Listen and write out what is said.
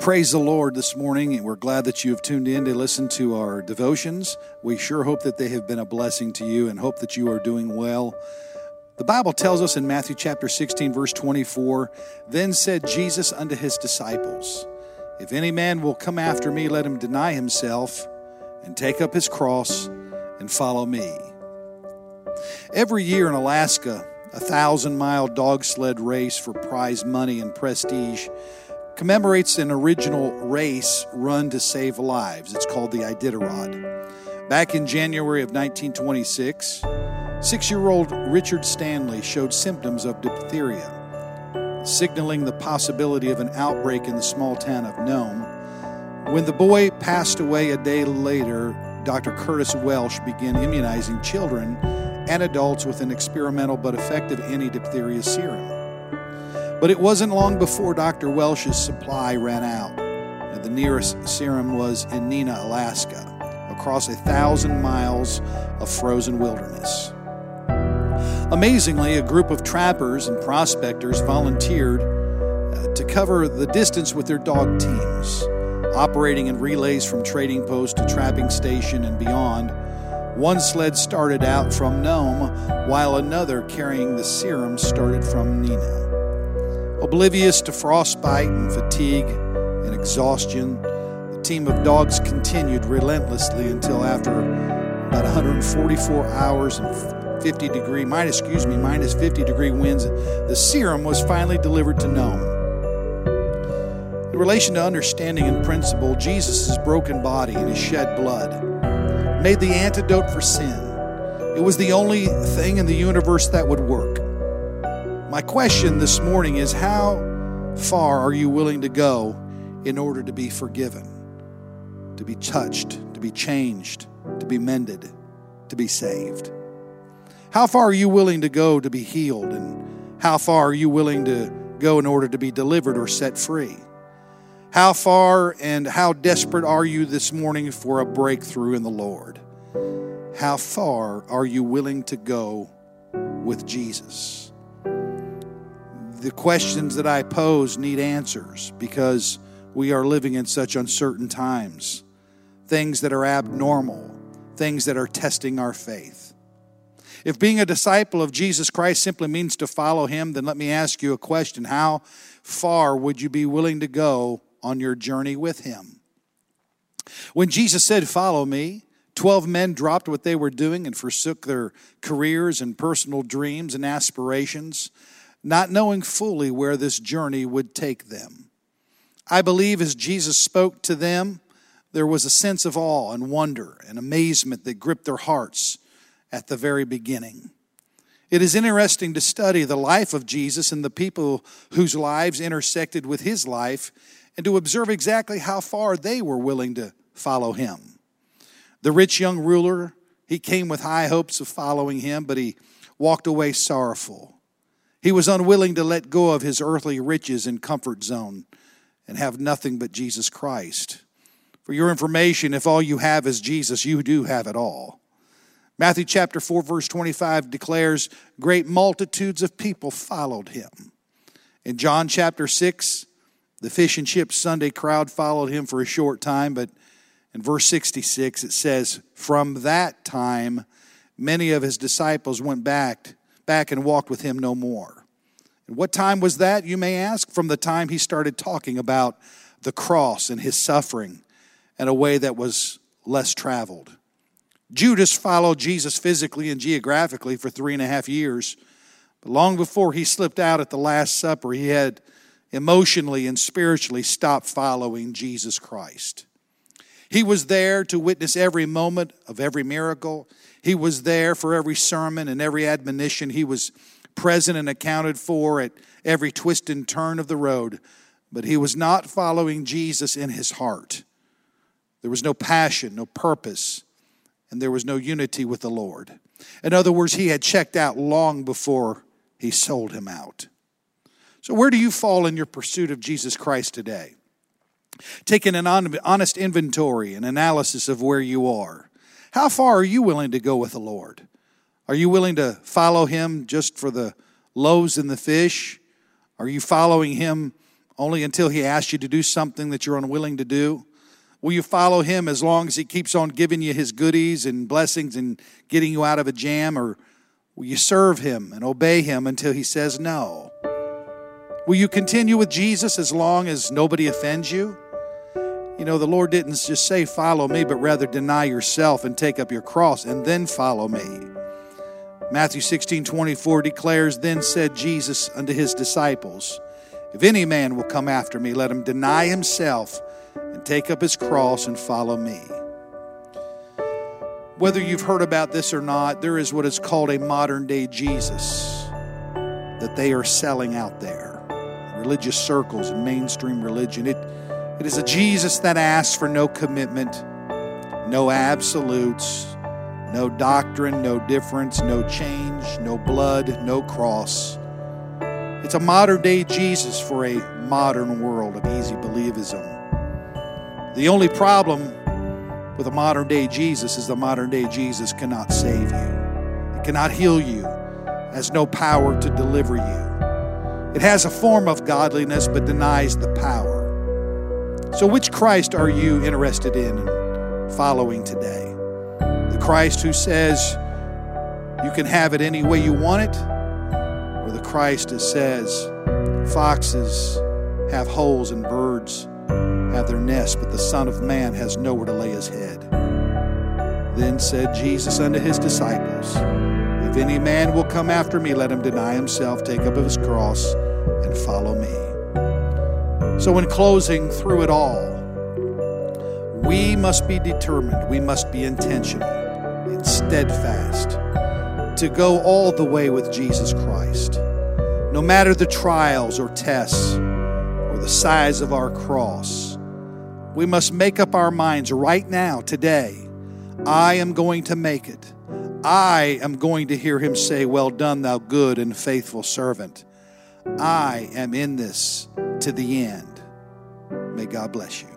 Praise the Lord this morning. And we're glad that you have tuned in to listen to our devotions. We sure hope that they have been a blessing to you and hope that you are doing well. The Bible tells us in Matthew chapter 16, verse 24 Then said Jesus unto his disciples, If any man will come after me, let him deny himself and take up his cross and follow me. Every year in Alaska, a thousand mile dog sled race for prize money and prestige commemorates an original race run to save lives. It's called the Iditarod. Back in January of 1926, six year old Richard Stanley showed symptoms of diphtheria, signaling the possibility of an outbreak in the small town of Nome. When the boy passed away a day later, Dr. Curtis Welch began immunizing children and adults with an experimental but effective anti diphtheria serum. But it wasn't long before Dr. Welch's supply ran out, and the nearest serum was in Nenana, Alaska, across a thousand miles of frozen wilderness. Amazingly, a group of trappers and prospectors volunteered uh, to cover the distance with their dog teams, operating in relays from trading post to trapping station and beyond. One sled started out from Nome, while another carrying the serum started from Nenana. Oblivious to frostbite and fatigue and exhaustion, the team of dogs continued relentlessly until after about 144 hours and 50 degree minus excuse me minus 50 degree winds the serum was finally delivered to Nome. In relation to understanding and principle jesus' broken body and his shed blood made the antidote for sin. It was the only thing in the universe that would work my question this morning is how far are you willing to go in order to be forgiven, to be touched, to be changed, to be mended, to be saved? How far are you willing to go to be healed? And how far are you willing to go in order to be delivered or set free? How far and how desperate are you this morning for a breakthrough in the Lord? How far are you willing to go with Jesus? The questions that I pose need answers because we are living in such uncertain times. Things that are abnormal, things that are testing our faith. If being a disciple of Jesus Christ simply means to follow him, then let me ask you a question. How far would you be willing to go on your journey with him? When Jesus said, Follow me, 12 men dropped what they were doing and forsook their careers and personal dreams and aspirations not knowing fully where this journey would take them. I believe as Jesus spoke to them, there was a sense of awe and wonder and amazement that gripped their hearts at the very beginning. It is interesting to study the life of Jesus and the people whose lives intersected with his life and to observe exactly how far they were willing to follow him. The rich young ruler, he came with high hopes of following him, but he walked away sorrowful. He was unwilling to let go of his earthly riches and comfort zone and have nothing but Jesus Christ. For your information, if all you have is Jesus, you do have it all. Matthew chapter 4, verse 25 declares, Great multitudes of people followed him. In John chapter 6, the fish and chips Sunday crowd followed him for a short time, but in verse 66 it says, From that time, many of his disciples went back back and walked with him no more. And what time was that, you may ask? From the time he started talking about the cross and his suffering in a way that was less traveled. Judas followed Jesus physically and geographically for three and a half years. But long before he slipped out at the Last Supper, he had emotionally and spiritually stopped following Jesus Christ. He was there to witness every moment of every miracle. He was there for every sermon and every admonition. He was present and accounted for at every twist and turn of the road. But he was not following Jesus in his heart. There was no passion, no purpose, and there was no unity with the Lord. In other words, he had checked out long before he sold him out. So, where do you fall in your pursuit of Jesus Christ today? Taking an honest inventory and analysis of where you are. How far are you willing to go with the Lord? Are you willing to follow Him just for the loaves and the fish? Are you following Him only until He asks you to do something that you're unwilling to do? Will you follow Him as long as He keeps on giving you His goodies and blessings and getting you out of a jam? Or will you serve Him and obey Him until He says no? Will you continue with Jesus as long as nobody offends you? You know, the Lord didn't just say, Follow me, but rather deny yourself and take up your cross and then follow me. Matthew 16 24 declares, Then said Jesus unto his disciples, If any man will come after me, let him deny himself and take up his cross and follow me. Whether you've heard about this or not, there is what is called a modern day Jesus that they are selling out there. Religious circles and mainstream religion. It it is a Jesus that asks for no commitment, no absolutes, no doctrine, no difference, no change, no blood, no cross. It's a modern day Jesus for a modern world of easy believism. The only problem with a modern day Jesus is the modern day Jesus cannot save you, it cannot heal you, has no power to deliver you. It has a form of godliness but denies the power. So, which Christ are you interested in following today? The Christ who says you can have it any way you want it, or the Christ that says foxes have holes and birds have their nests, but the Son of Man has nowhere to lay his head? Then said Jesus unto his disciples, If any man will come after me, let him deny himself, take up his cross, and follow me. So, in closing, through it all, we must be determined, we must be intentional and steadfast to go all the way with Jesus Christ. No matter the trials or tests or the size of our cross, we must make up our minds right now, today. I am going to make it. I am going to hear him say, Well done, thou good and faithful servant. I am in this to the end. May God bless you.